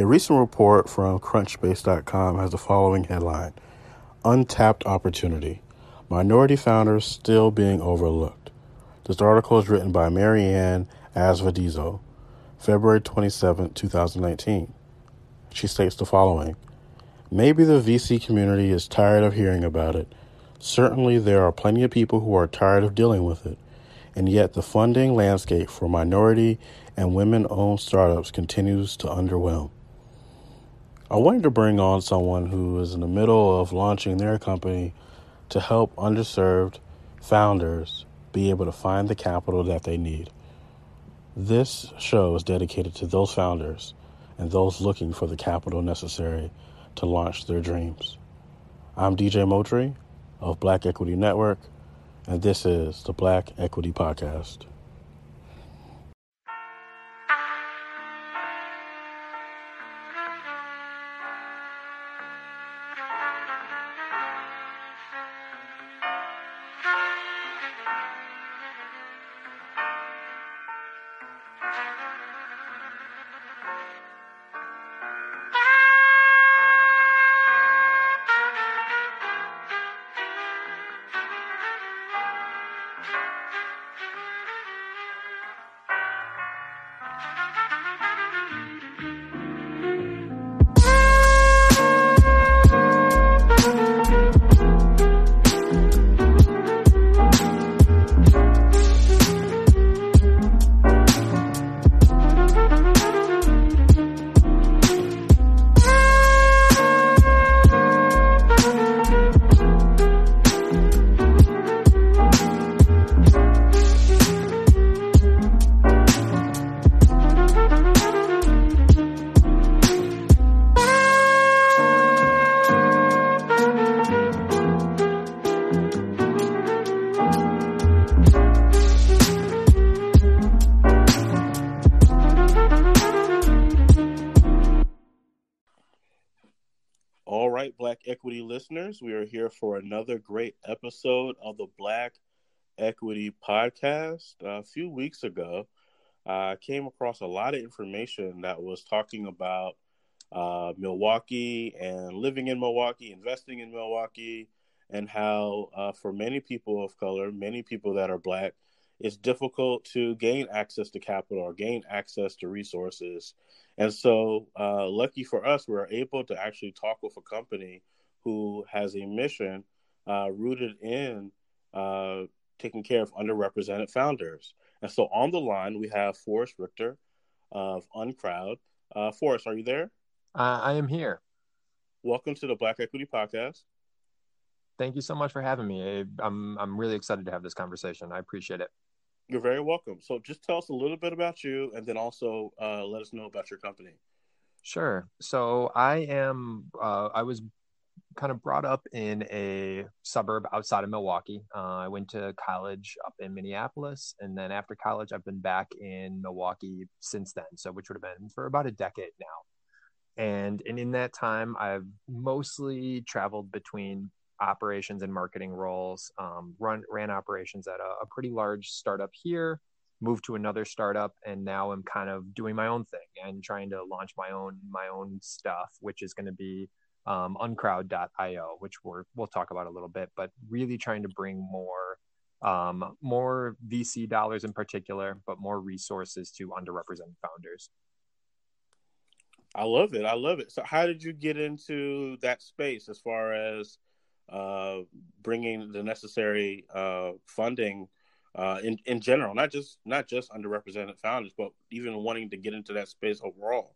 A recent report from Crunchbase.com has the following headline Untapped Opportunity Minority Founders Still Being Overlooked. This article is written by Mary Ann Azevedo, February 27, 2019. She states the following Maybe the VC community is tired of hearing about it. Certainly, there are plenty of people who are tired of dealing with it. And yet, the funding landscape for minority and women owned startups continues to underwhelm. I wanted to bring on someone who is in the middle of launching their company to help underserved founders be able to find the capital that they need. This show is dedicated to those founders and those looking for the capital necessary to launch their dreams. I'm DJ Motri of Black Equity Network, and this is the Black Equity Podcast. Listeners, we are here for another great episode of the Black Equity Podcast. a few weeks ago, I came across a lot of information that was talking about uh, Milwaukee and living in Milwaukee, investing in Milwaukee, and how uh, for many people of color, many people that are Black, it's difficult to gain access to capital or gain access to resources and so, uh, lucky for us, we are able to actually talk with a company who has a mission uh, rooted in uh, taking care of underrepresented founders. And so, on the line, we have Forrest Richter of Uncrowd. Uh, Forrest, are you there? I am here. Welcome to the Black Equity Podcast. Thank you so much for having me. I'm I'm really excited to have this conversation. I appreciate it. You're very welcome. So just tell us a little bit about you and then also uh, let us know about your company. Sure. So I am, uh, I was kind of brought up in a suburb outside of Milwaukee. Uh, I went to college up in Minneapolis. And then after college, I've been back in Milwaukee since then. So, which would have been for about a decade now. And, and in that time, I've mostly traveled between operations and marketing roles. Um, run ran operations at a, a, pretty large startup here. Moved to another startup, and now I'm kind of doing my own thing and trying to launch my own my own stuff, which is going to be um, uncrowd.io, which we're, we'll talk about a little bit. But really trying to bring more um, more VC dollars in particular, but more resources to underrepresented founders. I love it. I love it. So, how did you get into that space as far as uh, bringing the necessary uh, funding uh, in in general, not just not just underrepresented founders, but even wanting to get into that space overall.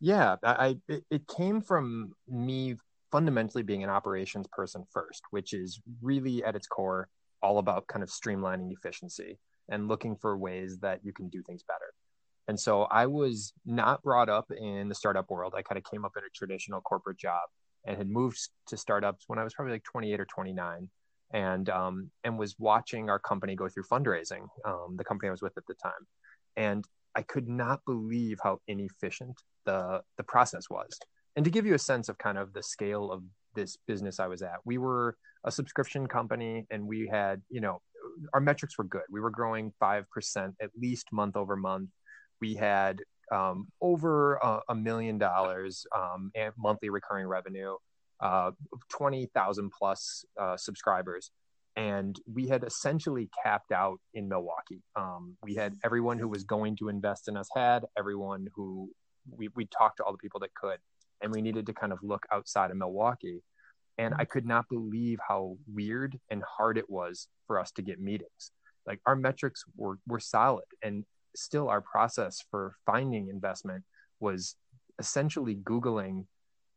Yeah, I it, it came from me fundamentally being an operations person first, which is really at its core all about kind of streamlining efficiency and looking for ways that you can do things better. And so I was not brought up in the startup world. I kind of came up in a traditional corporate job and had moved to startups when I was probably like 28 or 29 and um, and was watching our company go through fundraising, um, the company I was with at the time, and I could not believe how inefficient the the process was. And to give you a sense of kind of the scale of this business I was at, we were a subscription company, and we had you know our metrics were good. We were growing five percent at least month over month. We had um, over a, a, million dollars um, and monthly recurring revenue, uh, 20,000 plus uh, subscribers. And we had essentially capped out in Milwaukee. Um, we had everyone who was going to invest in us had, everyone who we, we talked to all the people that could. And we needed to kind of look outside of Milwaukee. And I could not believe how weird and hard it was for us to get meetings. Like our metrics were, were solid. And still our process for finding investment was essentially Googling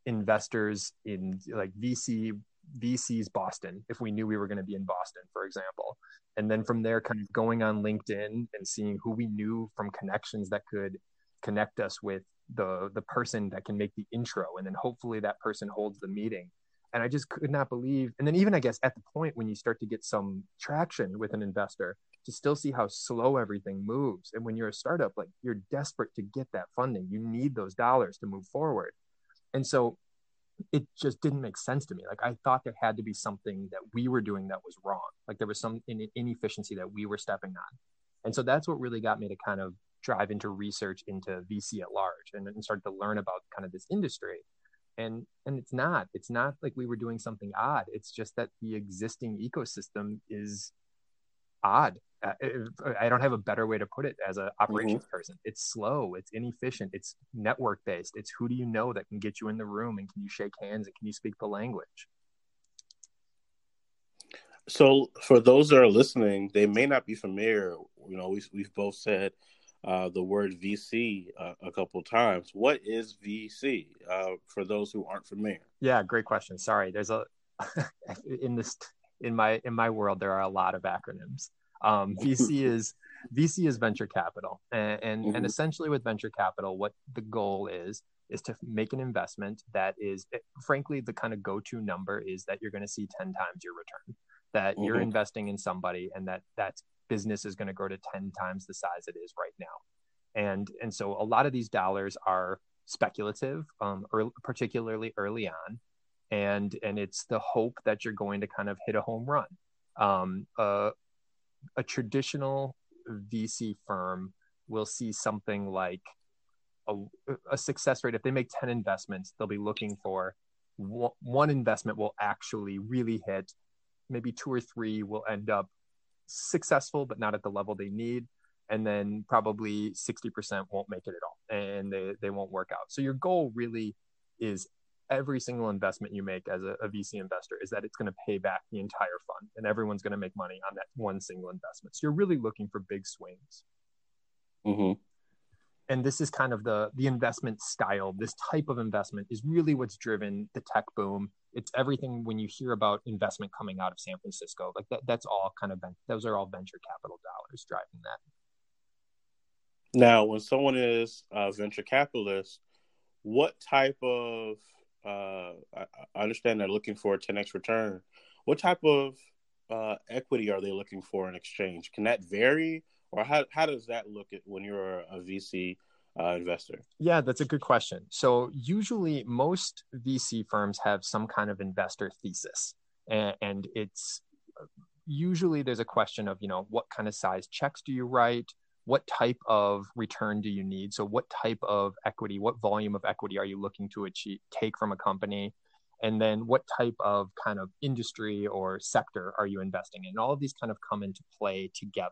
investors in like VC VC's Boston if we knew we were going to be in Boston, for example. And then from there, kind of going on LinkedIn and seeing who we knew from connections that could connect us with the the person that can make the intro, and then hopefully that person holds the meeting. And I just could not believe. And then even I guess at the point when you start to get some traction with an investor, to still see how slow everything moves. And when you're a startup, like you're desperate to get that funding. You need those dollars to move forward. And so it just didn't make sense to me. Like I thought there had to be something that we were doing that was wrong. Like there was some inefficiency that we were stepping on. And so that's what really got me to kind of drive into research into VC at large and, and start to learn about kind of this industry. And and it's not it's not like we were doing something odd. It's just that the existing ecosystem is odd uh, I don't have a better way to put it as an operations mm-hmm. person. It's slow, it's inefficient, it's network based. It's who do you know that can get you in the room and can you shake hands and can you speak the language? So, for those that are listening, they may not be familiar. You know, we, we've both said uh, the word VC uh, a couple times. What is VC uh, for those who aren't familiar? Yeah, great question. Sorry, there's a in this in my in my world there are a lot of acronyms. Um, VC is VC is venture capital, and and, mm-hmm. and, essentially with venture capital, what the goal is is to make an investment that is, eh, frankly, the kind of go-to number is that you're going to see ten times your return. That mm-hmm. you're investing in somebody, and that that business is going to grow to ten times the size it is right now. And and so a lot of these dollars are speculative, um, early, particularly early on, and and it's the hope that you're going to kind of hit a home run. Um, uh, a traditional VC firm will see something like a, a, success rate. If they make 10 investments, they'll be looking for one investment will actually really hit. Maybe two or three will end up successful, but not at the level they need. And then probably 60% won't make it at all and they, they won't work out. So your goal really is every single investment you make as a, a VC investor is that it's going to pay back the entire fund and everyone's going to make money on that one single investment. So you're really looking for big swings. Mm-hmm. And this is kind of the the investment style. This type of investment is really what's driven the tech boom. It's everything when you hear about investment coming out of San Francisco, like that. That's all kind of those are all venture capital dollars driving that. Now, when someone is a venture capitalist, what type of uh, I, I understand they're looking for a 10x return. What type of uh, equity are they looking for in exchange? Can that vary, or how how does that look at when you're a VC uh, investor? Yeah, that's a good question. So usually, most VC firms have some kind of investor thesis, and, and it's usually there's a question of you know what kind of size checks do you write what type of return do you need? So, what type of equity, what volume of equity are you looking to achieve, take from a company? And then, what type of kind of industry or sector are you investing in? And all of these kind of come into play together.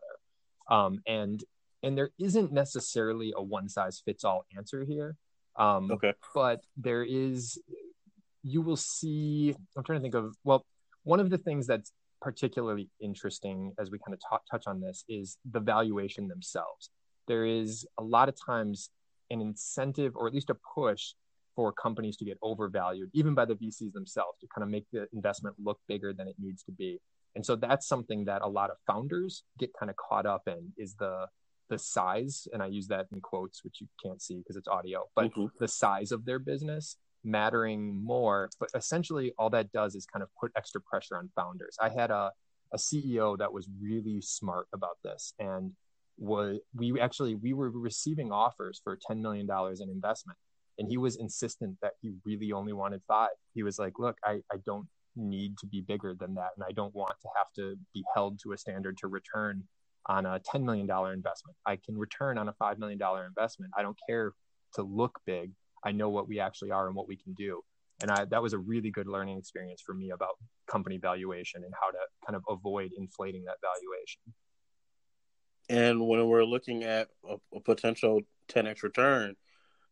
Um, and and there isn't necessarily a one size fits all answer here. Um, okay. But there is, you will see. I'm trying to think of well, one of the things that's particularly interesting as we kind of t- touch on this is the valuation themselves. There is a lot of times an incentive or at least a push for companies to get overvalued, even by the VCs themselves, to kind of make the investment look bigger than it needs to be. And so that's something that a lot of founders get kind of caught up in is the the size, and I use that in quotes, which you can't see because it's audio, but mm-hmm. the size of their business mattering more. But essentially, all that does is kind of put extra pressure on founders. I had a, a CEO that was really smart about this, and was we actually we were receiving offers for ten million dollars in investment, and he was insistent that he really only wanted five. He was like, "Look, I I don't need to be bigger than that, and I don't want to have to be held to a standard to return." on a $10 million investment. I can return on a $5 million investment. I don't care to look big. I know what we actually are and what we can do. And I, that was a really good learning experience for me about company valuation and how to kind of avoid inflating that valuation. And when we're looking at a, a potential 10x return,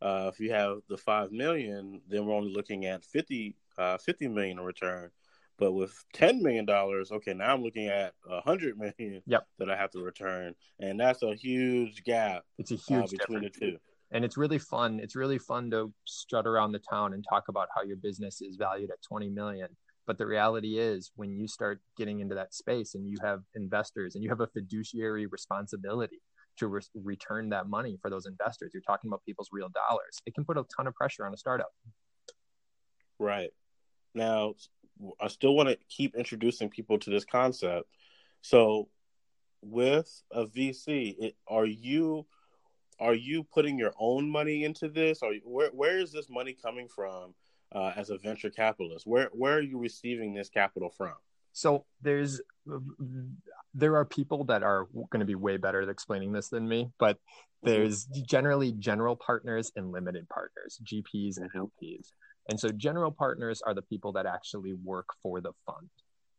uh, if you have the five million, then we're only looking at 50, uh, 50 million in return. But with ten million dollars, okay, now I'm looking at a hundred million yep. that I have to return, and that's a huge gap. It's a huge uh, between difference. the two, and it's really fun. It's really fun to strut around the town and talk about how your business is valued at twenty million. But the reality is, when you start getting into that space and you have investors and you have a fiduciary responsibility to re- return that money for those investors, you're talking about people's real dollars. It can put a ton of pressure on a startup. Right. Now, I still want to keep introducing people to this concept. So, with a VC, it, are you are you putting your own money into this, or where where is this money coming from uh, as a venture capitalist? Where where are you receiving this capital from? So there's there are people that are going to be way better at explaining this than me, but there's generally general partners and limited partners, GPs and LPs. And so general partners are the people that actually work for the fund.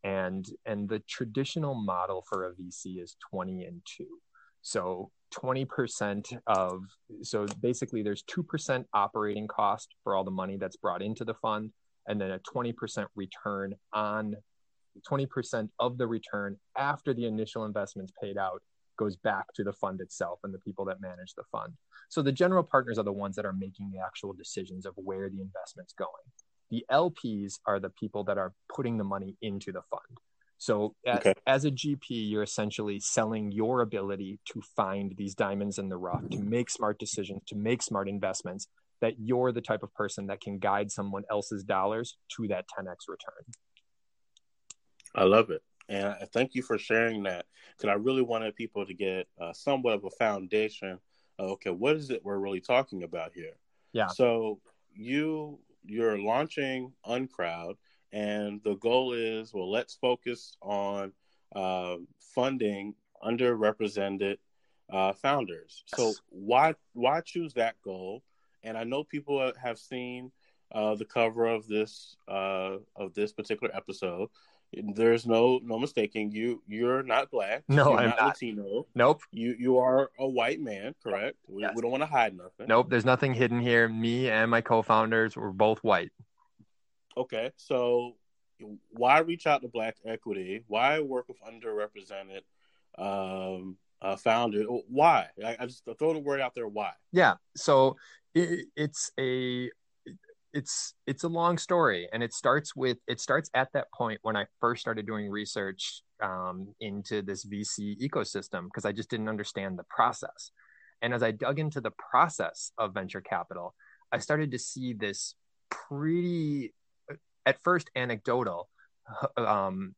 And and the traditional model for a VC is 20 and 2. So 20% of so basically there's 2% operating cost for all the money that's brought into the fund and then a 20% return on 20% of the return after the initial investment's paid out goes back to the fund itself and the people that manage the fund. So the general partners are the ones that are making the actual decisions of where the investment's going. The LPs are the people that are putting the money into the fund. So as, okay. as a GP, you're essentially selling your ability to find these diamonds in the rough, to make smart decisions, to make smart investments, that you're the type of person that can guide someone else's dollars to that 10x return. I love it. And I thank you for sharing that because I really wanted people to get uh, somewhat of a foundation. Of, okay, what is it we're really talking about here? Yeah. So you you're launching Uncrowd, and the goal is well, let's focus on uh, funding underrepresented uh, founders. So why why choose that goal? And I know people have seen uh, the cover of this uh, of this particular episode. There's no no mistaking you. You're not black. No, I'm not, not, Latino. Nope. You you are a white man, correct? We, yes. we don't want to hide nothing. Nope. There's nothing hidden here. Me and my co-founders were both white. Okay, so why reach out to Black Equity? Why work with underrepresented um, uh, founders? Why? I, I just throw the word out there. Why? Yeah. So it, it's a it's it's a long story and it starts with it starts at that point when i first started doing research um, into this vc ecosystem because i just didn't understand the process and as i dug into the process of venture capital i started to see this pretty at first anecdotal um,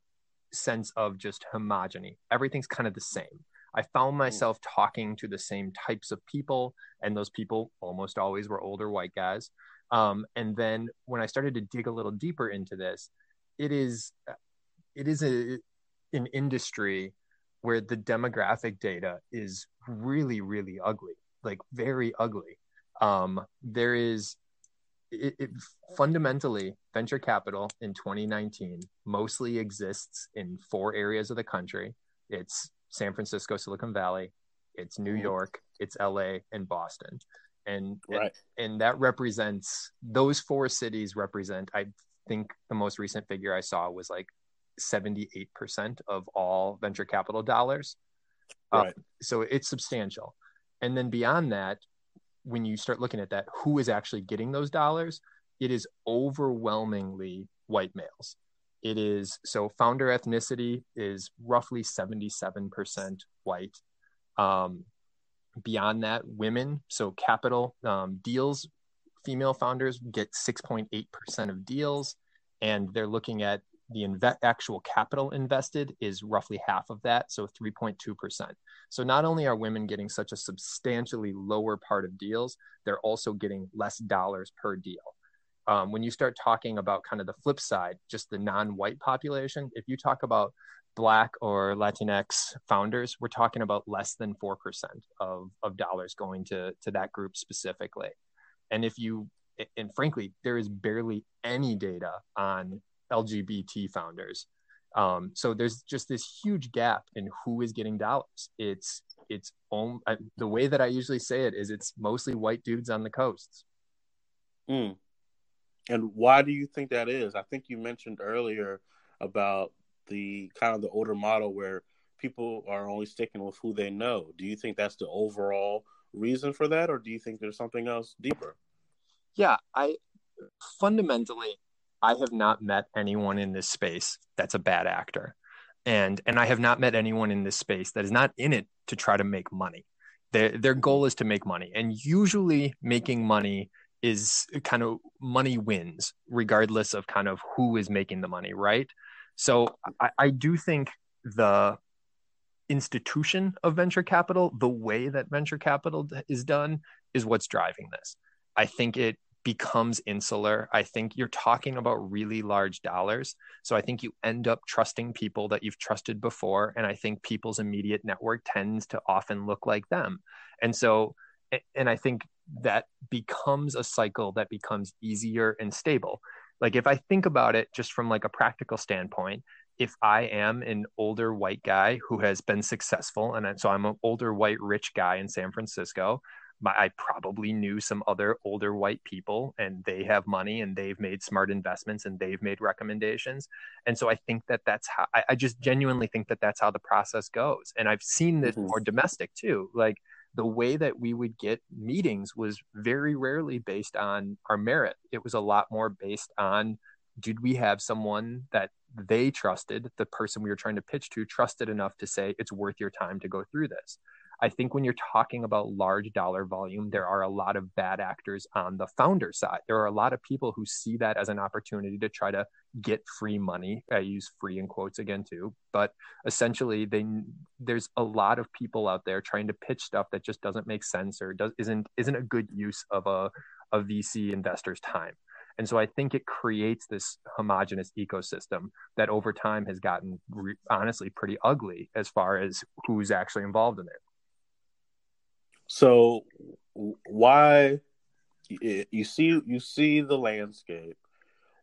sense of just homogeny everything's kind of the same I found hmm. myself talking to the same types of people, and those people almost always were older white guys. Um, and then when I started to dig a little deeper into this, it is it is a an industry where the demographic data is really really ugly, like very ugly. Um, there is it, it, fundamentally venture capital in 2019 mostly exists in four areas of the country. It's San Francisco, Silicon Valley, it's New mm-hmm. York, it's LA, and Boston and right. and, and that represents those four cities represent i think the most recent figure i saw was like 78% of all venture capital dollars right. so it's substantial and then beyond that when you start looking at that who is actually getting those dollars? It is overwhelmingly white males. It is so founder ethnicity is roughly 77% white. Um, Beyond that, women, so capital um, deals, female founders get 6.8% of deals, and they're looking at the inve- actual capital invested is roughly half of that, so 3.2%. So not only are women getting such a substantially lower part of deals, they're also getting less dollars per deal. um, when you start talking about kind of the flip side, just the non-white population, if you talk about black or latinx founders we're talking about less than 4% of, of dollars going to, to that group specifically and if you and frankly there is barely any data on lgbt founders um, so there's just this huge gap in who is getting dollars. It's it's on, I, the way that I usually say it is it's mostly white dudes on the coasts. Mm. And why do you think that is? I think you mentioned earlier about the kind of the older model where people are only sticking with who they know. Do you think that's the overall reason for that, or do you think there's something else deeper? Yeah, I fundamentally I have not met anyone in this space that's a bad actor. And and I have not met anyone in this space that is not in it to try to make money. Their their goal is to make money. And usually making money is kind of money wins, regardless of kind of who is making the money, right? So I, I do think the institution of venture capital, the way that venture capital is done, is what's driving this. I think it becomes insular. I think you're talking about really large dollars. So I think you end up trusting people that you've trusted before. And I think people's immediate network tends to often look like them. And so, and I think that becomes a cycle that becomes easier and stable. Like if I think about it just from like a practical standpoint, if I am an older white guy who has been successful, and so I'm an older white rich guy in San Francisco, my, I probably knew some other older white people and they have money and they've made smart investments and they've made recommendations. And so I think that that's how I, I just genuinely think that that's how the process goes. And I've seen this mm-hmm. more domestic too. Like the way that we would get meetings was very rarely based on our merit. It was a lot more based on did we have someone that they trusted, the person we were trying to pitch to trusted enough to say it's worth your time to go through this. I think when you're talking about large dollar volume, there are a lot of bad actors on the founder side. There are a lot of people who see that as an opportunity to try to get free money. I use free in quotes again too, but essentially, they there's a lot of people out there trying to pitch stuff that just doesn't make sense or does isn't isn't a good use of a a VC investor's time. And so I think it creates this homogenous ecosystem that over time has gotten re- honestly pretty ugly as far as who's actually involved in it. So why you see you see the landscape?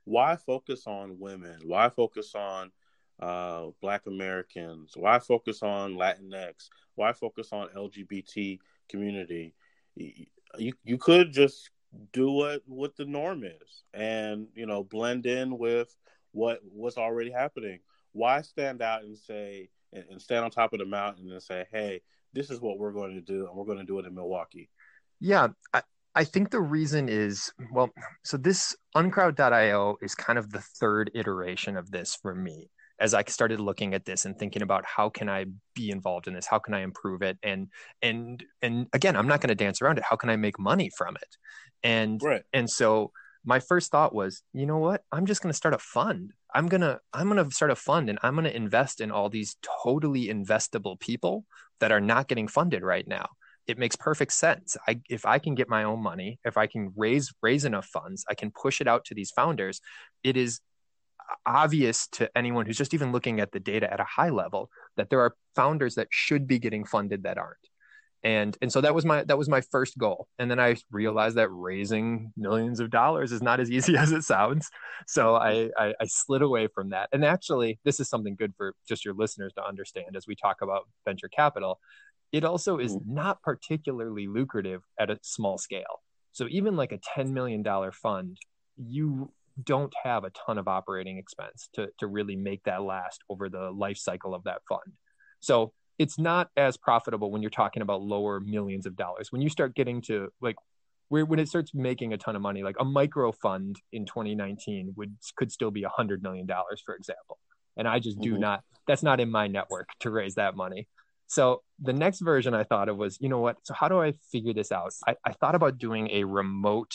Why focus on women? Why focus on uh, Black Americans? Why focus on Latinx? Why focus on LGBT community? You you could just do what what the norm is, and you know blend in with what what's already happening. Why stand out and say and, and stand on top of the mountain and say, "Hey, this is what we're going to do, and we're going to do it in Milwaukee. Yeah, I, I think the reason is well, so this uncrowd.io is kind of the third iteration of this for me as I started looking at this and thinking about how can I be involved in this? How can I improve it? And and and again, I'm not going to dance around it. How can I make money from it? And right. and so my first thought was, you know what? I'm just going to start a fund. I'm going to I'm going to start a fund and I'm going to invest in all these totally investable people that are not getting funded right now. It makes perfect sense. I, if I can get my own money, if I can raise raise enough funds, I can push it out to these founders. It is obvious to anyone who's just even looking at the data at a high level that there are founders that should be getting funded that aren't and and so that was my that was my first goal. And then i realized that raising millions of dollars is not as easy as it sounds. So I, I, I slid away from that. And actually this is something good for just your listeners to understand as we talk about venture capital. It also is mm-hmm. not particularly lucrative at a small scale. So even like a $10 million fund you don't have a ton of operating expense to to really make that last over the life cycle of that fund. So it's not as profitable when you're talking about lower millions of dollars. When you start getting to like where when it starts making a ton of money, like a micro fund in 2019 would could still be a hundred million dollars, for example. And I just do mm-hmm. not. That's not in my network to raise that money. So the next version I thought of was, you know what? So how do I figure this out? I, I thought about doing a remote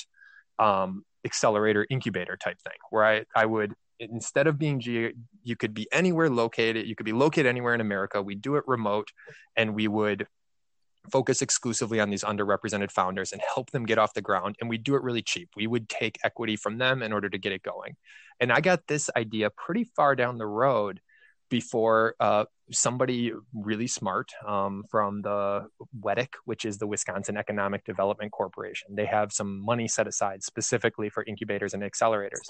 um, accelerator incubator type thing where I, I would instead of being ge- you could be anywhere located you could be located anywhere in america we do it remote and we would focus exclusively on these underrepresented founders and help them get off the ground. And we do it really cheap. We would take equity from them in order to get it going. And I got this idea pretty far down the road before uh, somebody really smart um, from the WEDC, which is the Wisconsin Economic Development Corporation. They have some money set aside specifically for incubators and accelerators.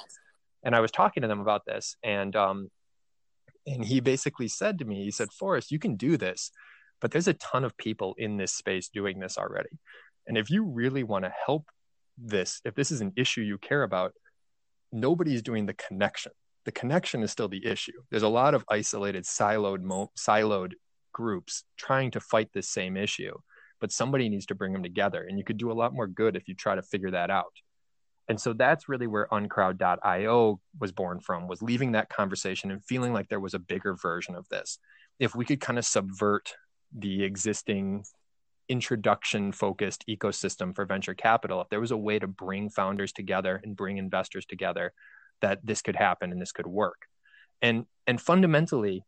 And I was talking to them about this, and um, and he basically said to me, he said, "Forrest, you can do this, but there's a ton of people in this space doing this already. And if you really want to help this, if this is an issue you care about, nobody's doing the connection. The connection is still the issue. There's a lot of isolated, siloed, mo- siloed groups trying to fight this same issue, but somebody needs to bring them together. And you could do a lot more good if you try to figure that out. And so that's really where uncrowd.io was born from, was leaving that conversation and feeling like there was a bigger version of this. If we could kind of subvert the existing introduction focused ecosystem for venture capital if there was a way to bring founders together and bring investors together that this could happen and this could work and and fundamentally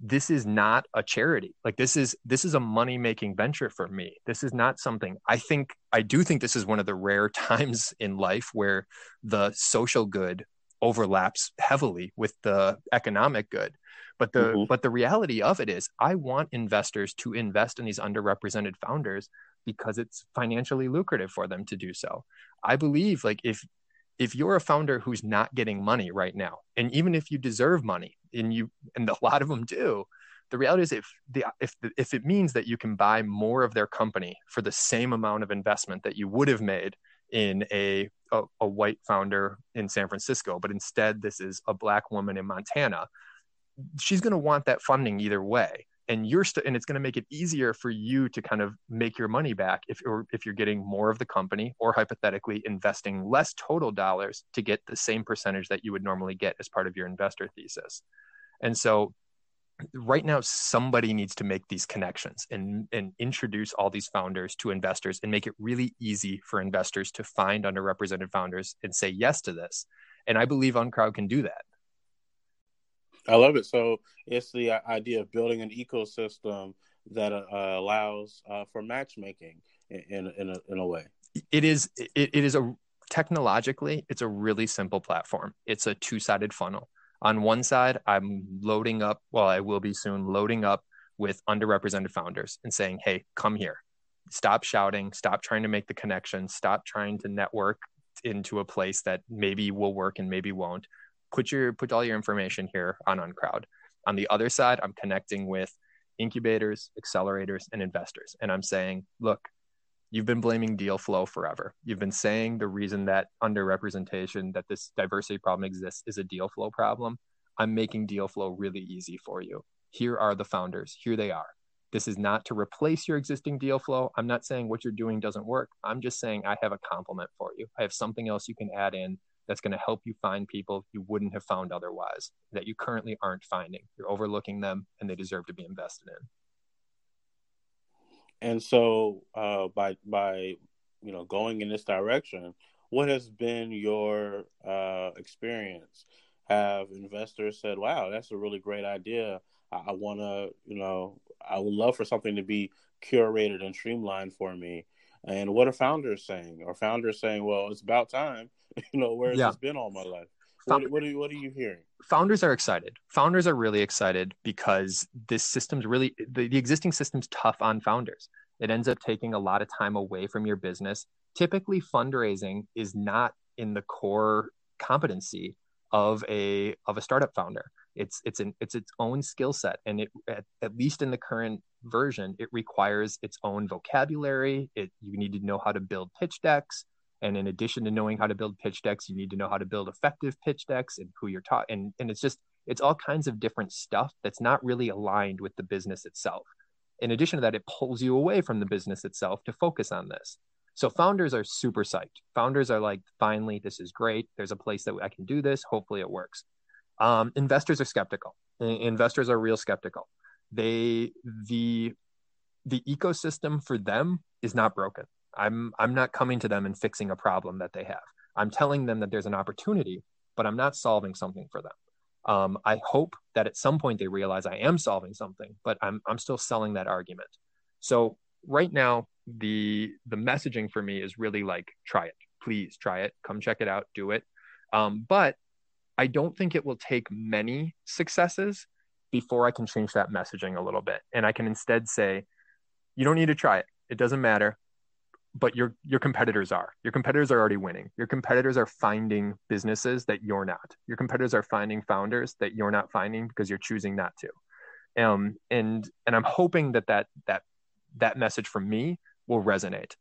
this is not a charity like this is this is a money making venture for me this is not something i think i do think this is one of the rare times in life where the social good overlaps heavily with the economic good but the mm-hmm. but the reality of it is, I want investors to invest in these underrepresented founders because it's financially lucrative for them to do so. I believe like if if you're a founder who's not getting money right now, and even if you deserve money, and you and a lot of them do, the reality is if the if the, if it means that you can buy more of their company for the same amount of investment that you would have made in a, a, a white founder in San Francisco, but instead this is a black woman in Montana she's going to want that funding either way and you're st- and it's going to make it easier for you to kind of make your money back if or if you're getting more of the company or hypothetically investing less total dollars to get the same percentage that you would normally get as part of your investor thesis. And so right now somebody needs to make these connections and and introduce all these founders to investors and make it really easy for investors to find underrepresented founders and say yes to this. And i believe uncrowd can do that I love it. So it's the uh, idea of building an ecosystem that uh, allows uh, for matchmaking in in a, in a way. It is it, it is a technologically it's a really simple platform. It's a two sided funnel. On one side, I'm loading up. Well, I will be soon loading up with underrepresented founders and saying, "Hey, come here. Stop shouting. Stop trying to make the connection. Stop trying to network into a place that maybe will work and maybe won't put your put all your information here on uncrowd. On the other side i'm connecting with incubators accelerators and investors. And i'm saying look you've been blaming deal flow forever. You've been saying the reason that underrepresentation that this diversity problem exists is a deal flow problem. I'm making deal flow really easy for you. Here are the founders. Here they are. This is not to replace your existing deal flow. I'm not saying what you're doing doesn't work. I'm just saying i have a complement for you. I have something else you can add in that's going to help you find people you wouldn't have found otherwise that you currently aren't finding. You're overlooking them and they deserve to be invested in. And so uh, by by you know going in this direction, what has been your uh, experience? Have investors said, "Wow, that's a really great idea. I, I want to, you know, I would love for something to be curated and streamlined for me." And what are founders saying? Are founders saying, "Well, it's about time you know, where yeah. it's been all my life. What, what, are, what are you hearing? Founders are excited. Founders are really excited because this system's really, the, the existing system's tough on founders. It ends up taking a lot of time away from your business. Typically, fundraising is not in the core competency of a of a startup founder. It's it's an it's its own skill set, and it at, at least in the current version, it requires its own vocabulary. It you need to know how to build pitch decks. And in addition to knowing how to build pitch decks, you need to know how to build effective pitch decks and who you're talking. And, and it's just, it's all kinds of different stuff that's not really aligned with the business itself. In addition to that, it pulls you away from the business itself to focus on this. So founders are super psyched. Founders are like, finally, this is great. There's a place that I can do this. Hopefully it works. Um, investors are skeptical. Investors are real skeptical. They, the, the ecosystem for them is not broken I'm I'm not coming to them and fixing a problem that they have. I'm telling them that there's an opportunity, but I'm not solving something for them. Um, I hope that at some point they realize I am solving something, but I'm I'm still selling that argument. So right now the the messaging for me is really like try it please try it come check it out do it um, but i don't think it will take many successes before i can change that messaging a little bit. And i can instead say you don't need to try it. It doesn't matter but your your competitors are. Your competitors are already winning. Your competitors are finding businesses that you're not. Your competitors are finding founders that you're not finding because you're choosing not to. Um, and and i'm hoping that that that that message from me will resonate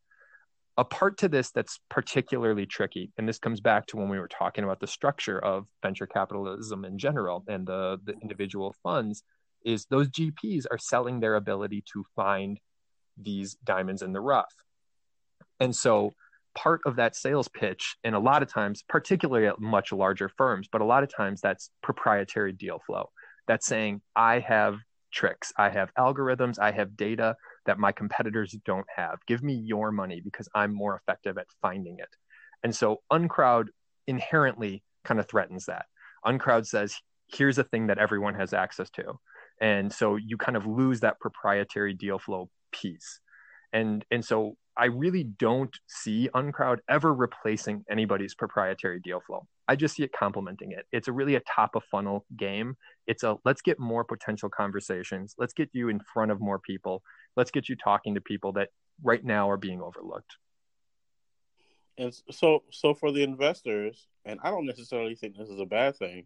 a part to this that's particularly tricky and this comes back to when we were talking about the structure of venture capitalism in general and the the individual funds is those gps are selling their ability to find these diamonds in the rough. And so part of that sales pitch, and a lot of times, particularly at much larger firms, but a lot of times that's proprietary deal flow. That's saying, I have tricks, I have algorithms, I have data that my competitors don't have. Give me your money because I'm more effective at finding it. And so Uncrowd inherently kind of threatens that. Uncrowd says, here's a thing that everyone has access to. And so you kind of lose that proprietary deal flow piece. And and so I really don't see Uncrowd ever replacing anybody's proprietary deal flow. I just see it complementing it. It's a really a top of funnel game. It's a let's get more potential conversations. Let's get you in front of more people. Let's get you talking to people that right now are being overlooked. And so so for the investors, and I don't necessarily think this is a bad thing,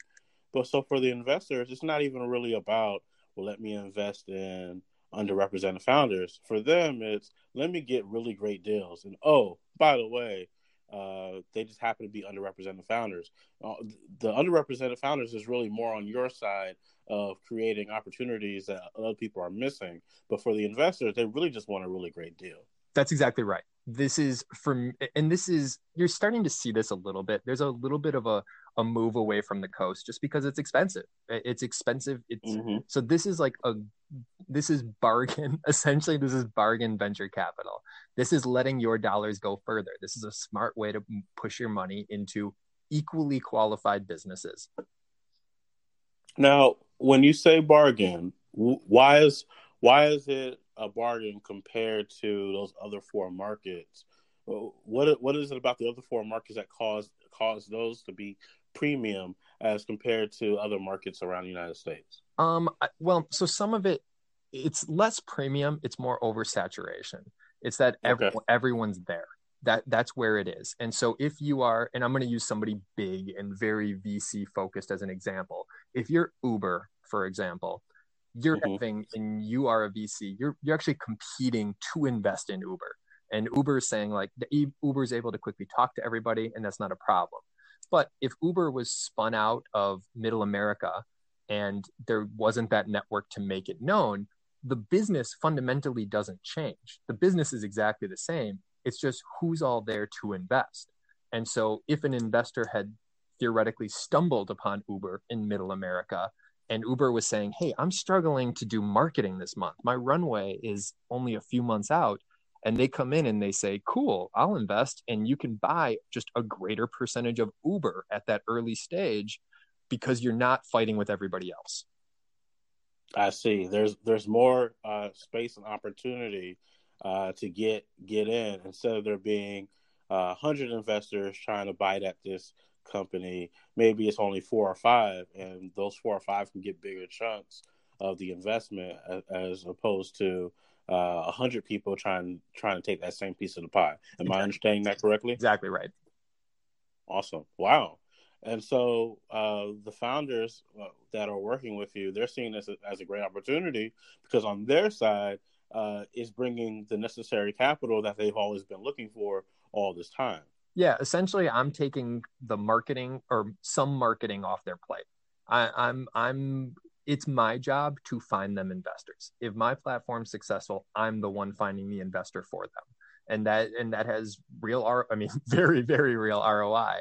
but so for the investors, it's not even really about well, let me invest in underrepresented founders. For them, it's let me get really great deals. And oh, by the way, uh, they just happen to be underrepresented founders. Uh, the underrepresented founders is really more on your side of creating opportunities that other people are missing. But for the investors, they really just want a really great deal. That's exactly right. This is from, and this is, you're starting to see this a little bit. There's a little bit of a, a move away from the coast just because it's expensive. It's expensive. It's mm-hmm. so this is like a this is bargain essentially this is bargain venture capital this is letting your dollars go further this is a smart way to push your money into equally qualified businesses now when you say bargain why is why is it a bargain compared to those other four markets what what is it about the other four markets that cause cause those to be premium as compared to other markets around the United States? Um, well, so some of it, it's less premium. It's more oversaturation. It's that every, okay. everyone's there. That that's where it is. And so if you are, and I'm going to use somebody big and very VC focused as an example. If you're Uber, for example, you're mm-hmm. having and you are a VC, you're you're actually competing to invest in Uber. And Uber is saying like the Uber is able to quickly talk to everybody, and that's not a problem. But if Uber was spun out of middle America and there wasn't that network to make it known, the business fundamentally doesn't change. The business is exactly the same. It's just who's all there to invest. And so if an investor had theoretically stumbled upon Uber in middle America and Uber was saying, Hey, I'm struggling to do marketing this month. My runway is only a few months out and they come in and they say cool i'll invest and you can buy just a greater percentage of uber at that early stage because you're not fighting with everybody else. I see. There's there's more uh, space and opportunity uh, to get get in instead of there being uh, 100 investors trying to bite at this company. Maybe it's only four or five and those four or five can get bigger chunks of the investment as, as opposed to uh, a uh, hundred people trying trying to take that same piece of the pie. Am exactly. I understanding that correctly? Exactly right. Awesome. Wow. And so uh, the founders uh, that are working with you, they're seeing this as a great opportunity because on their side uh, is bringing the necessary capital that they've always been looking for all this time. Yeah, essentially, I'm taking the marketing or some marketing off their plate. I, I'm I'm it's my job to find them investors. If my platform's successful, I'm the one finding the investor for them. And that and that has real R I mean very, very real ROI.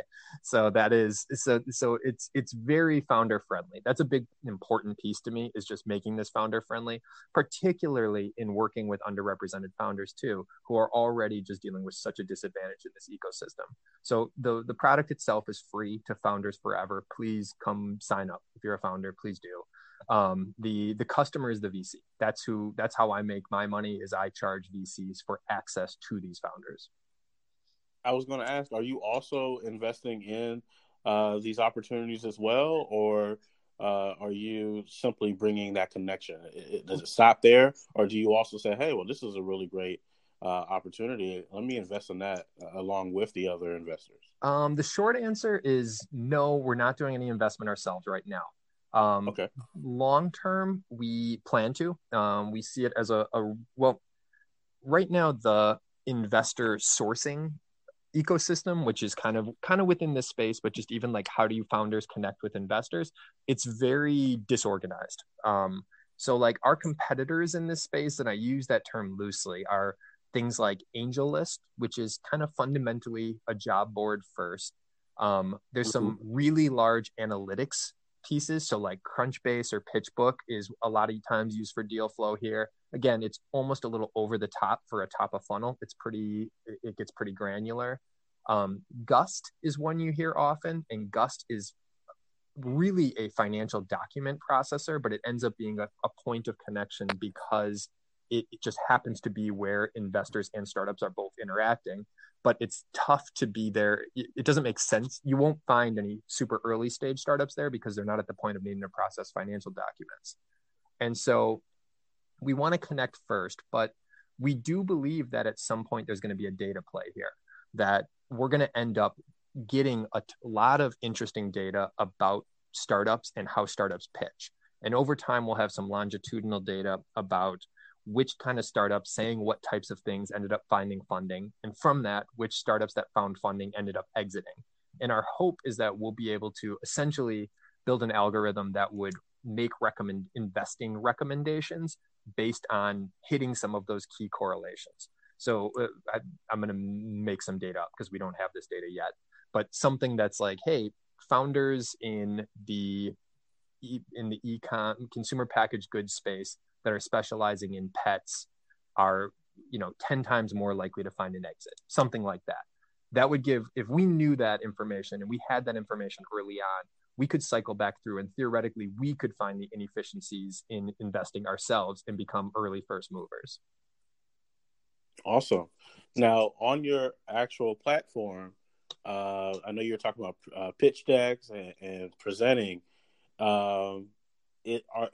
So that is so so it's it's very founder friendly. That's a big important piece to me is just making this founder friendly, particularly in working with underrepresented founders too, who are already just dealing with such a disadvantage in this ecosystem. So the the product itself is free to founders forever. Please come sign up. If you're a founder, please do Um, the the customer is the VC. That's who. That's how I make my money. Is I charge VCs for access to these founders. I was going to ask: Are you also investing in uh, these opportunities as well, or uh, are you simply bringing that connection? It, does it stop there, or do you also say, "Hey, well, this is a really great uh, opportunity. Let me invest in that uh, along with the other investors"? Um, the short answer is no. We're not doing any investment ourselves right now. Um, okay. Long term, we plan to. Um, we see it as a, a well. Right now, the investor sourcing ecosystem which is kind of kind of within this space but just even like how do you founders connect with investors it's very disorganized um, so like our competitors in this space and i use that term loosely are things like AngelList which is kind of fundamentally a job board first um, there's mm-hmm. some really large analytics pieces. So like crunchbase or pitchbook is a lot of times used for deal flow here. Again it's almost a little over the top for a top of funnel. It's pretty it gets pretty granular. Um, gust is one you hear often and gust is really a financial document processor but it ends up being a, a point of connection because it, it just happens to be where investors and startups are both interacting but it's tough to be there. It doesn't make sense. You won't find any super early stage startups there because they're not at the point of needing to process financial documents. And so we want to connect first, but we do believe that at some point there's going to be a data play here, that we're going to end up getting a t- lot of interesting data about startups and how startups pitch. And over time, we'll have some longitudinal data about which kind of startups saying what types of things ended up finding funding. And from that, which startups that found funding ended up exiting. And our hope is that we'll be able to essentially build an algorithm that would make recommend investing recommendations based on hitting some of those key correlations. So uh, I, am going to make some data up because we don't have this data yet. But something that's like, hey, founders in the in the econ consumer packaged goods space that are specializing in pets are you know 10 times more likely to find an exit something like that that would give if we knew that information and we had that information early on we could cycle back through and theoretically we could find the inefficiencies in investing ourselves and become early first movers. Awesome. Now, on your actual platform, uh, I know you're talking about uh, pitch decks and, and presenting. Um, it are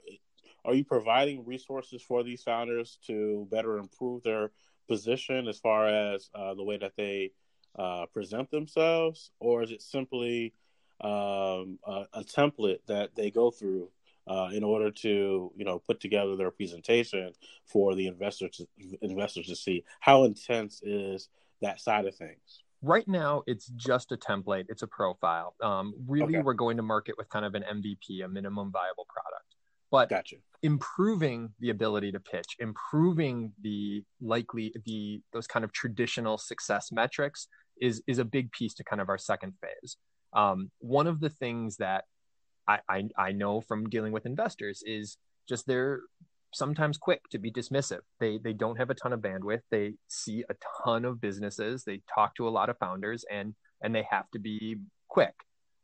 are you providing resources for these founders to better improve their position as far as uh, the way that they uh, present themselves, or is it simply um, a, a, template that they go through uh, in order to you know put together their presentation for the investors to, investors to see? How intense is that side of things? Right now it's just a template. It's a profile. Um, really okay. we're going to market with kind of an mvp a minimum viable product but gotcha. improving the ability to pitch improving the likely the those kind of traditional success metrics is is a big piece to kind of our second phase um, one of the things that I, I, I know from dealing with investors is just they're sometimes quick to be dismissive. They they don't have a ton of bandwidth. They see a ton of businesses. They talk to a lot of founders, and and they have to be quick.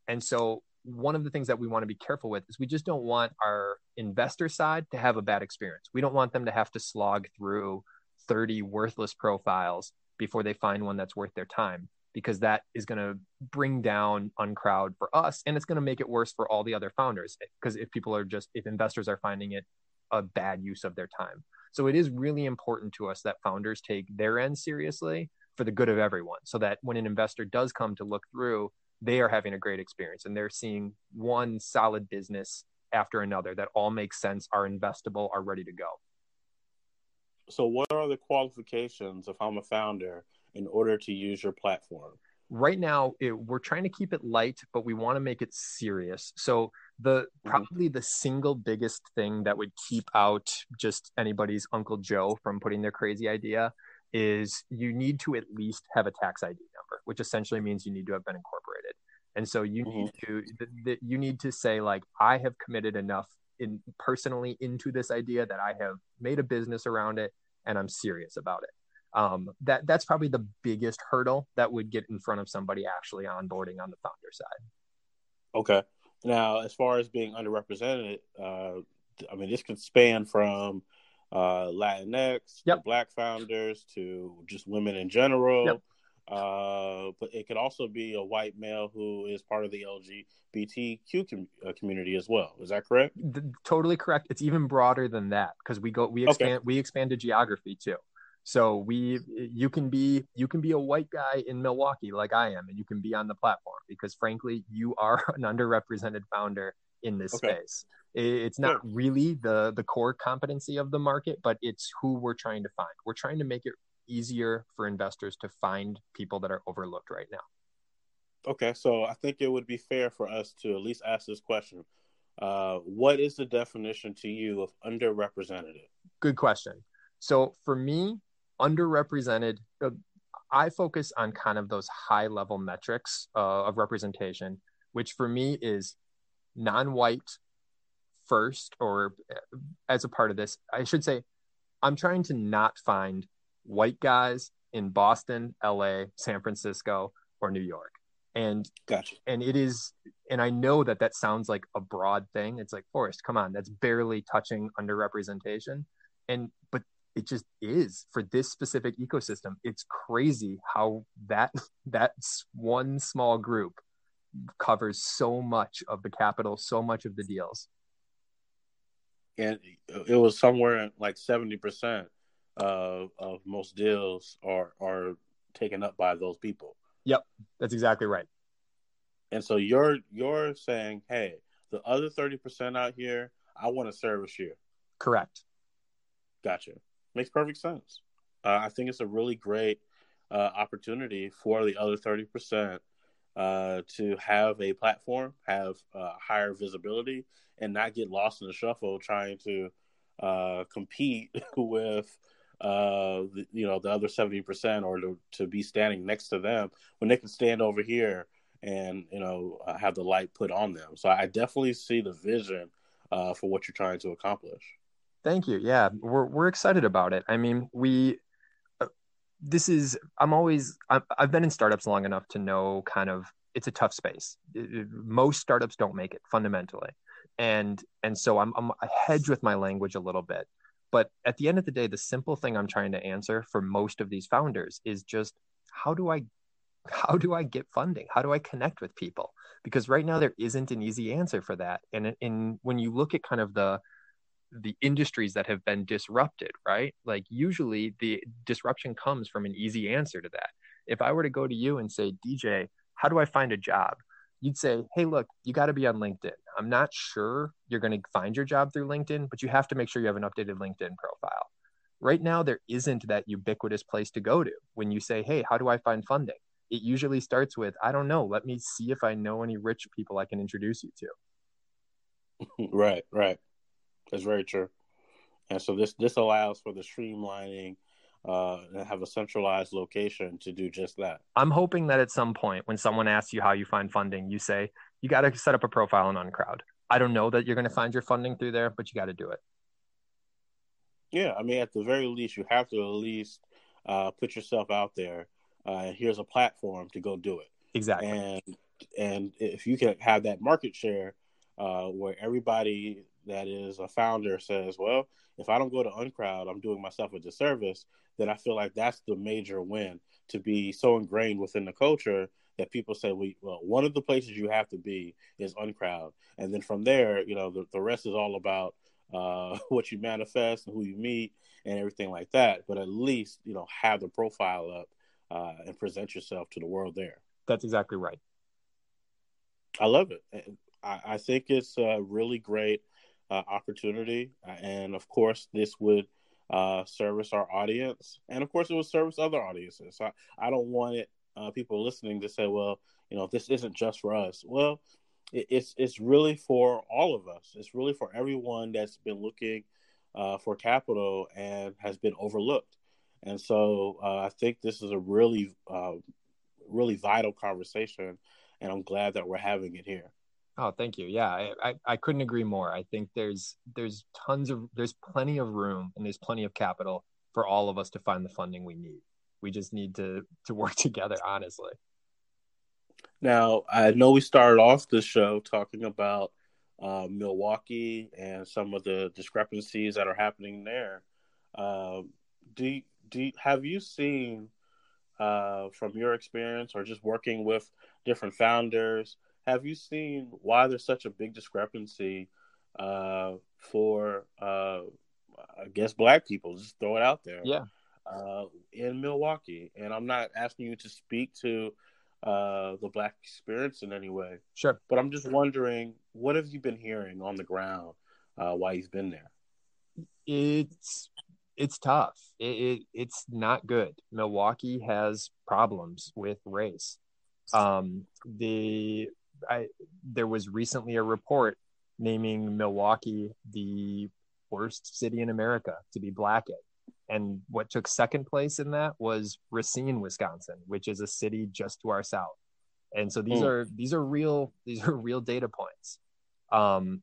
And so one of the things that we want to be careful with is we just don't want our investor side to have a bad experience. We don't want them to have to slog through 30 worthless profiles before they find one that's worth their time because that is going to bring down uncrowd for us and it's going to make it worse for all the other founders because if people are just if investors are finding it a bad use of their time so it is really important to us that founders take their end seriously for the good of everyone so that when an investor does come to look through they are having a great experience and they're seeing one solid business after another that all makes sense are investable are ready to go so what are the qualifications if i'm a founder in order to use your platform? Right now, it, we're trying to keep it light, but we want to make it serious. So the mm-hmm. probably the single biggest thing that would keep out just anybody's Uncle Joe from putting their crazy idea is you need to at least have a tax ID number, which essentially means you need to have been incorporated. And so you mm-hmm. need to th- th- you need to say like I have committed enough in personally into this idea that I have made a business around it and I'm serious about it um, that that's probably the biggest hurdle that would get in front of somebody actually onboarding on the founder side. Okay. Now, as far as being underrepresented, uh, I mean, this can span from uh, Latinx Yep. to Black founders to just women in general. Yep. Uh, but it could also be a white male who is part of the LGBTQ com- uh, community as well. Is that correct? Th- totally correct. It's even broader than that because we go we Okay. expand we expand to geography too. So we you can be you can be a white guy in Milwaukee like I am, and you can be on the platform because frankly you are an underrepresented founder in this Okay. space. It's not really the the core competency of the market, but it's who we're trying to find. We're trying to make it easier for investors to find people that are overlooked right now. Okay, so I think it would be fair for us to at least ask this question. Uh, what is the definition to you of underrepresented? good question. So for me, underrepresented, uh, I focus on kind of those high level metrics uh, of representation, which for me is non white first, or uh, as a part of this, I should say, I'm trying to not find white guys in Boston, LA, San Francisco, or New York. And Gotcha. and it is and i know that that sounds like a broad thing it's like Forrest come on that's barely touching underrepresentation and but it just is for this specific ecosystem it's crazy how that that's one small group covers so much of the capital so much of the deals And it was somewhere like seventy percent of of most deals are are taken up by those people. Yep, that's exactly right And so you're you're saying, hey, the other thirty percent out here, I want to service you. correct Gotcha. Makes perfect sense. Uh, I think it's a really great uh, opportunity for the other thirty percent uh, to have a platform, have uh, higher visibility, and not get lost in the shuffle trying to uh, compete with uh, the, you know the other seventy percent, or to, to be standing next to them when they can stand over here and you know uh, have the light put on them. So I definitely see the vision uh, for what you're trying to accomplish. Thank you. Yeah, we're we're excited about it. I mean, we this is I'm always I've, been in startups long enough to know kind of it's a tough space. Most startups don't make it fundamentally, and and so I'm I'm I hedge with my language a little bit. But at the end of the day, the simple thing I'm trying to answer for most of these founders is just how do I how do I get funding? How do I connect with people? Because right now there isn't an easy answer for that. And in when you look at kind of the the industries that have been disrupted, right? Like usually the disruption comes from an easy answer to that. If I were to go to you and say, DJ, how do I find a job? You'd say, hey, look, you got to be on LinkedIn. I'm not sure you're going to find your job through LinkedIn, but you have to make sure you have an updated LinkedIn profile. Right now, there isn't that ubiquitous place to go to when you say, hey, how do I find funding? It usually starts with, I don't know, let me see if I know any rich people I can introduce you to. Right, right. That's very true. And so this this allows for the streamlining uh, and have a centralized location to do just that. I'm hoping that at some point when someone asks you how you find funding, you say, you got to set up a profile on Uncrowd. I don't know that you're going to find your funding through there, but you got to do it. Yeah, I mean, at the very least, you have to at least uh, put yourself out there. Uh, here's a platform to go do it, Exactly. and and if you can have that market share uh, where everybody that is a founder says, well, if I don't go to Uncrowd, I'm doing myself a disservice. Then I feel like that's the major win to be so ingrained within the culture that people say, we, well, one of the places you have to be is Uncrowd, and then from there, you know, the, the rest is all about uh, what you manifest and who you meet and everything like that. But at least you know have the profile up uh, and present yourself to the world there. That's exactly right. I love it. I, I think it's a really great uh, opportunity, and of course, this would uh, service our audience, and of course, it would service other audiences. I, I don't want it uh, people listening to say, "Well, you know, this isn't just for us." Well, it, it's it's really for all of us. It's really for everyone that's been looking uh, for capital and has been overlooked. And so, uh, I think this is a really, uh, really vital conversation, and I'm glad that we're having it here. Oh, thank you. Yeah, I, I, I couldn't agree more. I think there's there's tons of there's plenty of room and there's plenty of capital for all of us to find the funding we need. We just need to to work together, honestly. Now, I know we started off the show talking about uh, Milwaukee and some of the discrepancies that are happening there. Uh, do do have you seen uh, from your experience or just working with different founders? Have you seen why there's such a big discrepancy uh, for, uh, I guess, black people? Just throw it out there. Yeah. Uh, in Milwaukee, and I'm not asking you to speak to uh, the black experience in any way. Sure. But I'm just wondering, what have you been hearing on the ground uh, while you've been there? It's it's tough. It, it, it's not good. Milwaukee has problems with race. Um, the I there was recently a report naming Milwaukee the worst city in America to be black in. And what took second place in that was Racine, Wisconsin, which is a city just to our south. And so these mm. are these are real these are real data points. Um,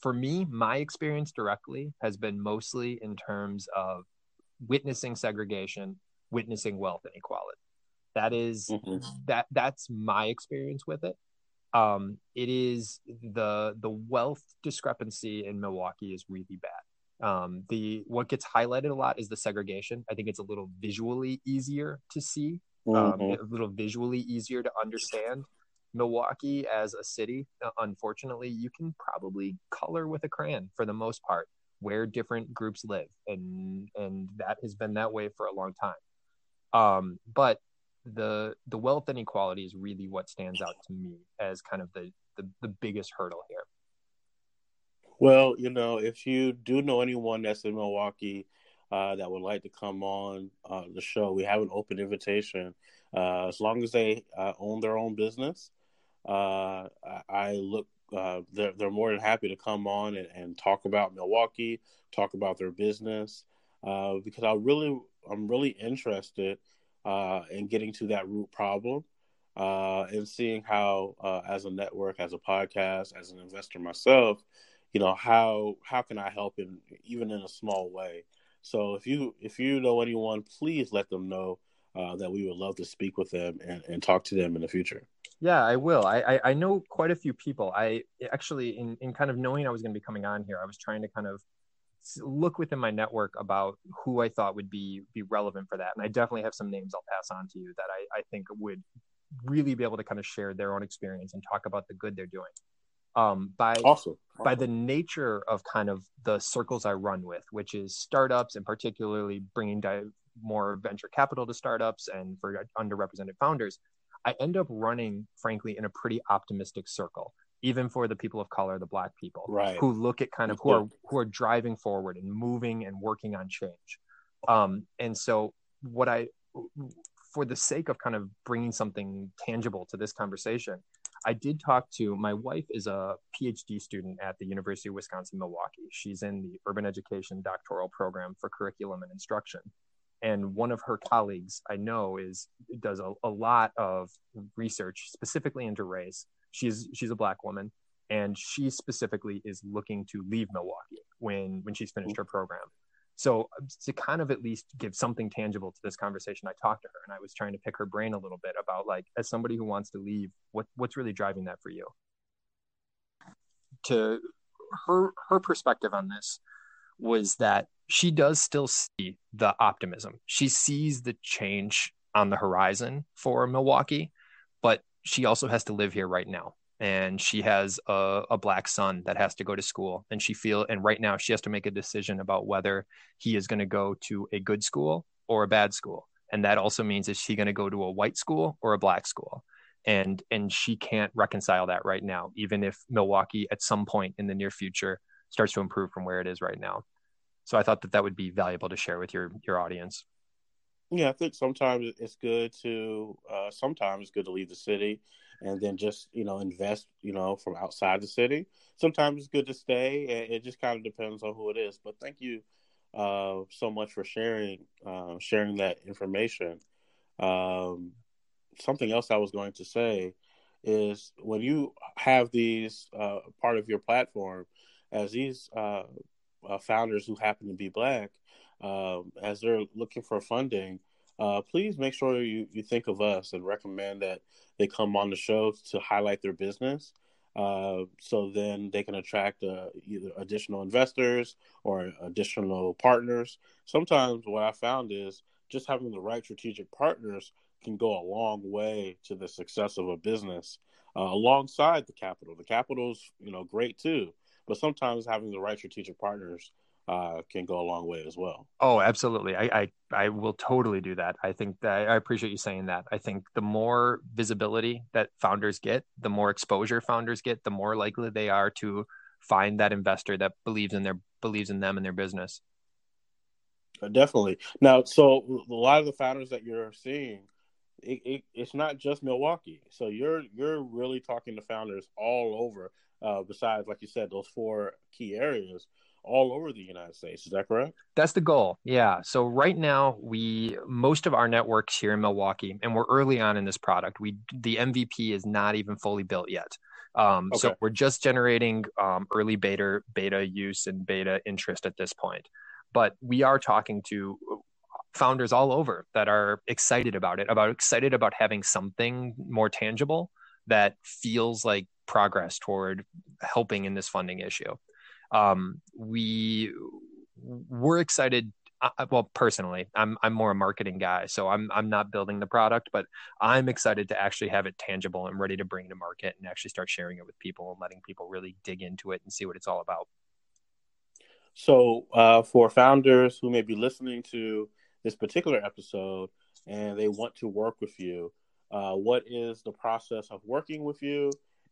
for me, my experience directly has been mostly in terms of witnessing segregation, witnessing wealth inequality. That is, mm-hmm. that that's my experience with it. Um, it is the the wealth discrepancy in Milwaukee is really bad. Um, the what gets highlighted a lot is the segregation. I think it's a little visually easier to see, um, mm-hmm. um, a little visually easier to understand. Milwaukee as a city, uh, unfortunately, you can probably color with a crayon for the most part where different groups live, and and that has been that way for a long time. Um, but the the wealth inequality is really what stands out to me as kind of the the, the biggest hurdle here. Well, you know, if you do know anyone that's in Milwaukee uh, that would like to come on uh, the show, we have an open invitation. Uh, as long as they uh, own their own business, uh, I look. Uh, they're they're more than happy to come on and, and talk about Milwaukee, talk about their business, because I really I'm really interested Uh, in getting to that root problem. Uh, and seeing how, uh, as a network, as a podcast, as an investor myself, you know how how can i help in even in a small way? So if you if you know anyone please let them know uh, that we would love to speak with them and, and talk to them in the future. Yeah i will. I, I, I know quite a few people. I actually in in kind of knowing i was going to be coming on here i was trying to kind of look within my network about who i thought would be be relevant for that and i definitely have some names i'll pass on to you that i i think would really be able to kind of share their own experience and talk about the good they're doing um, by awesome. Awesome. by the nature of kind of the circles I run with, which is startups and particularly bringing di- more venture capital to startups and for underrepresented founders, I end up running, frankly, in a pretty optimistic circle, even for the people of color, the Black people, right. who look at kind of who are who are driving forward and moving and working on change. Um, and so, what I, for the sake of kind of bringing something tangible to this conversation, I did talk to my wife is a PhD student at the University of Wisconsin Milwaukee. She's in the urban education doctoral program for curriculum and instruction. And one of her colleagues I know is does a, a lot of research specifically into race. She's she's a black woman and she specifically is looking to leave Milwaukee when when she's finished her program. So to kind of at least give something tangible to this conversation, I talked to her and I was trying to pick her brain a little bit about like, as somebody who wants to leave, what what's really driving that for you? To her her perspective on this was that she does still see the optimism. She sees the change on the horizon for Milwaukee, she also has to live here right now. And she has a, a, black son that has to go to school. And she feel and right now she has to make a decision about whether he is going to go to a good school or a bad school. And that also means is he going to go to a white school or a black school? And and she can't reconcile that right now even if milwaukee at some point in the near future starts to improve from where it is right now. So i thought that that would be valuable to share with your your audience yeah i think sometimes it's good to uh, sometimes it's good to leave the city and then just you know invest you know from outside the city. Sometimes it's good to stay And it just kind of depends on who it is but thank you uh, so much for sharing uh, sharing that information. Um, something else i was going to say is when you have these uh, part of your platform as these uh, uh, founders who happen to be black um, as they're looking for funding uh, please make sure you, you think of us and recommend that they come on the show to highlight their business. Uh, so then they can attract uh, either additional investors or additional partners. Sometimes what I found is just having the right strategic partners can go a long way to the success of a business uh, alongside the capital. The capital's you know great too, but sometimes having the right strategic partners uh, can go a long way as well. Oh, absolutely. I, I, I will totally do that. I think that I appreciate you saying that. I think the more visibility that founders get, the more exposure founders get, the more likely they are to find that investor that believes in their believes in them and their business. Uh, definitely. Now, so a lot of the founders that you're seeing, it, it, it's not just Milwaukee. So you're you're really talking to founders all over. Uh, besides, like you said, those four key areas all over the United States. Is that correct? That's the goal. Yeah. So right now, we most of our networks here in Milwaukee, and we're early on in this product. We the MVP is not even fully built yet. Um, okay. So we're just generating um, early beta beta use and beta interest at this point. But we are talking to founders all over that are excited about it, about excited about having something more tangible that feels like progress toward helping in this funding issue. Um, we we're excited uh, well personally i'm i'm more a marketing guy so i'm i'm not building the product but i'm excited to actually have it tangible and ready to bring to market and actually start sharing it with people and letting people really dig into it and see what it's all about. So uh, for founders who may be listening to this particular episode and they want to work with you uh, what is the process of working with you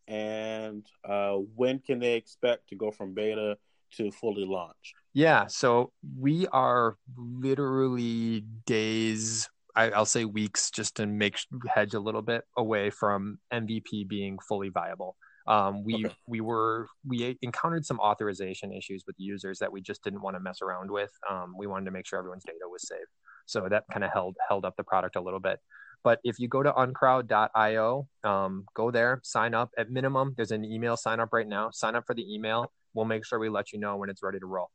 and uh, when can they expect to go from beta to fully launch? Yeah, so we are literally days, I, will say weeks, just to make hedge a little bit away from MVP being fully viable. Um, we okay. we were we encountered some authorization issues with users that we just didn't want to mess around with. Um, we wanted to make sure everyone's data was safe, so that kind of held held up the product a little bit. But if you go to uncrowd.io, um, go there, sign up. At minimum, there's an email sign up right now. Sign up for the email. We'll make sure we let you know when it's ready to roll.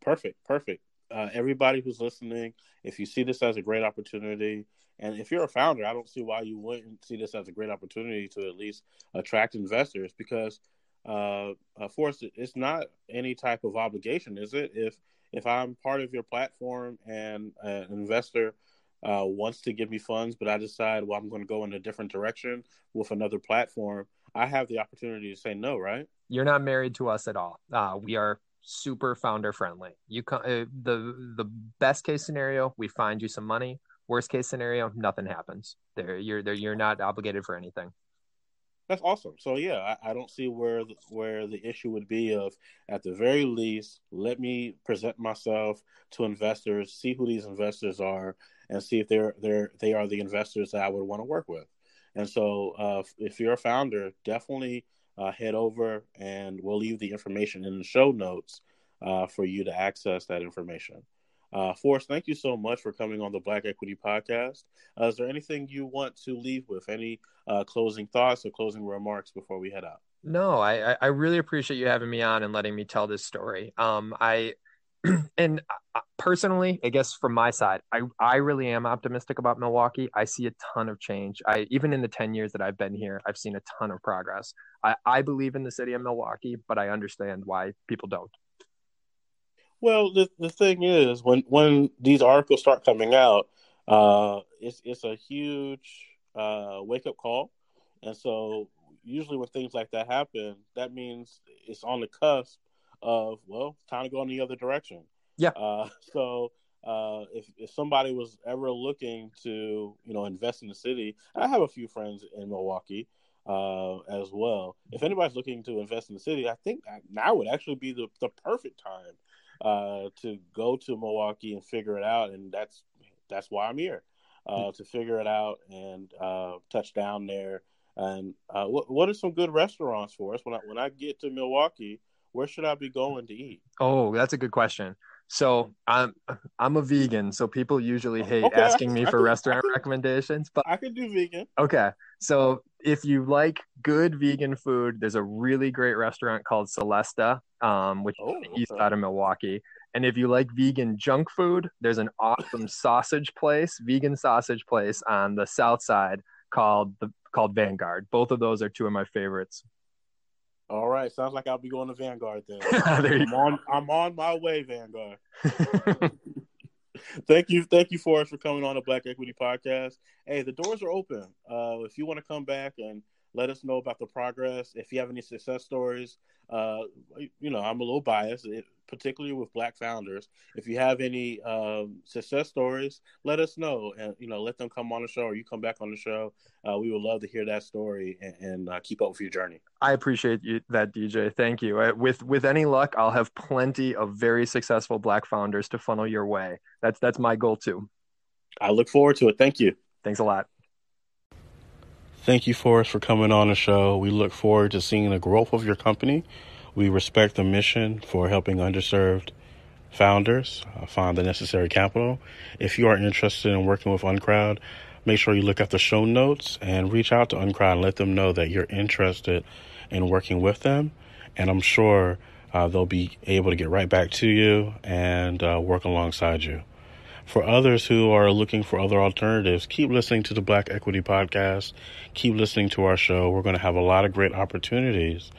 Perfect. Perfect. Uh, everybody who's listening, if you see this as a great opportunity, and if you're a founder, I don't see why you wouldn't see this as a great opportunity to at least attract investors because, uh, uh, for us, it's not any type of obligation, is it? If if I'm part of your platform and an investor uh, wants to give me funds, but I decide, well, I'm going to go in a different direction with another platform, I have the opportunity to say no, right? You're not married to us at all. Uh, we are super founder friendly. You come, uh, the the best case scenario, we find you some money. Worst case scenario, nothing happens. There, you're there. You're not obligated for anything. That's awesome. So yeah, I, I don't see where the, where the issue would be of at the very least, let me present myself to investors, see who these investors are, and see if they're they're they are the investors that I would want to work with. And so, uh, if you're a founder, definitely uh, head over, and we'll leave the information in the show notes uh, for you to access that information. Uh, Forrest, thank you so much for coming on the Black Equity Podcast. Uh, is there anything you want to leave with? Any uh, closing thoughts or closing remarks before we head out? No, I, I really appreciate you having me on and letting me tell this story. Um, I and personally, I guess from my side, I, I really am optimistic about Milwaukee. I see a ton of change. I even in the 10 years that I've been here, I've seen a ton of progress. I, I believe in the city of Milwaukee, but I understand why people don't. Well, the the thing is, when when these articles start coming out, uh, it's it's a huge uh, wake up call, and so usually when things like that happen, that means it's on the cusp of well, time to go in the other direction. Yeah. Uh, so uh, if if somebody was ever looking to you know invest in the city, I have a few friends in Milwaukee uh, as well. If anybody's looking to invest in the city, I think now would actually be the, the perfect time uh, to go to Milwaukee and figure it out, and that's that's why I'm here uh, to figure it out and uh, touch down there. And uh, what what are some good restaurants for us when I when I get to Milwaukee? Where should I be going to eat? Oh, that's a good question. So I'm I'm a vegan, so people usually hate okay, asking me for restaurant can, recommendations. But I can do vegan. Okay, so if you like good vegan food, there's a really great restaurant called Celesta, um, which oh, is east side of Milwaukee. And if you like vegan junk food, there's an awesome sausage place, vegan sausage place on the south side called the called Vanguard. Both of those are two of my favorites. All right, sounds like I'll be going to Vanguard then. I'm on I'm on my way, Vanguard. thank you, thank you, Forrest, for coming on the Black Equity Podcast. Hey, the doors are open. Uh, if you want to come back and let us know about the progress, if you have any success stories, uh, you know, I'm a little biased, particularly with Black founders. If you have any um, success stories, let us know, and you know, let them come on the show, or you come back on the show. Uh, we would love to hear that story and, and uh, keep up with your journey. I appreciate you, that, DJ. Thank you. Uh, with with any luck, I'll have plenty of very successful Black founders to funnel your way. That's that's my goal too. I look forward to it. Thank you. Thanks a lot. Thank you, Forrest, for coming on the show. We look forward to seeing the growth of your company. We respect the mission for helping underserved founders uh, find the necessary capital. If you are interested in working with Uncrowd, make sure you look at the show notes and reach out to Uncrowd and let them know that you're interested in working with them. And I'm sure uh, they'll be able to get right back to you and uh, work alongside you. For others who are looking for other alternatives, keep listening to the Black Equity Podcast. Keep listening to our show. We're going to have a lot of great opportunities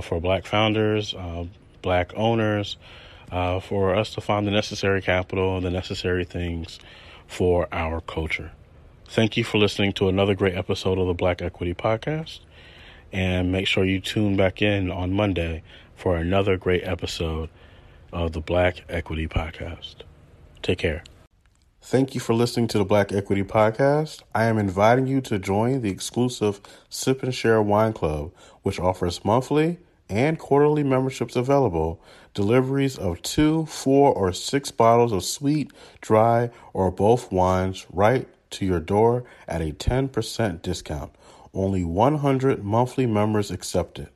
for Black founders, uh, Black owners, uh, for us to find the necessary capital and the necessary things for our culture. Thank you for listening to another great episode of the Black Equity Podcast. And make sure you tune back in on Monday for another great episode of the Black Equity Podcast. Take care. Thank you for listening to the Black Equity Podcast. I am inviting you to join the exclusive Sip and Share Wine Club, which offers monthly and quarterly memberships available, deliveries of two, four, or six bottles of sweet, dry, or both wines right to your door at a 10% discount. Only 100 monthly members accepted.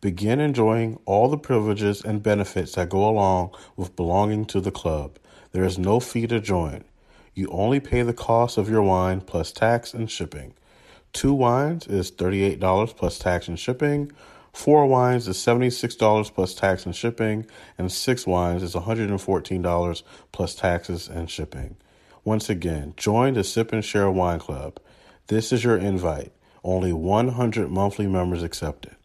Begin enjoying all the privileges and benefits that go along with belonging to the club. There is no fee to join. You only pay the cost of your wine plus tax and shipping. Two wines is $38 plus tax and shipping. Four wines is $76 plus tax and shipping. And six wines is $114 plus taxes and shipping. Once again, join the Sip and Share Wine Club. This is your invite. Only 100 monthly members accepted.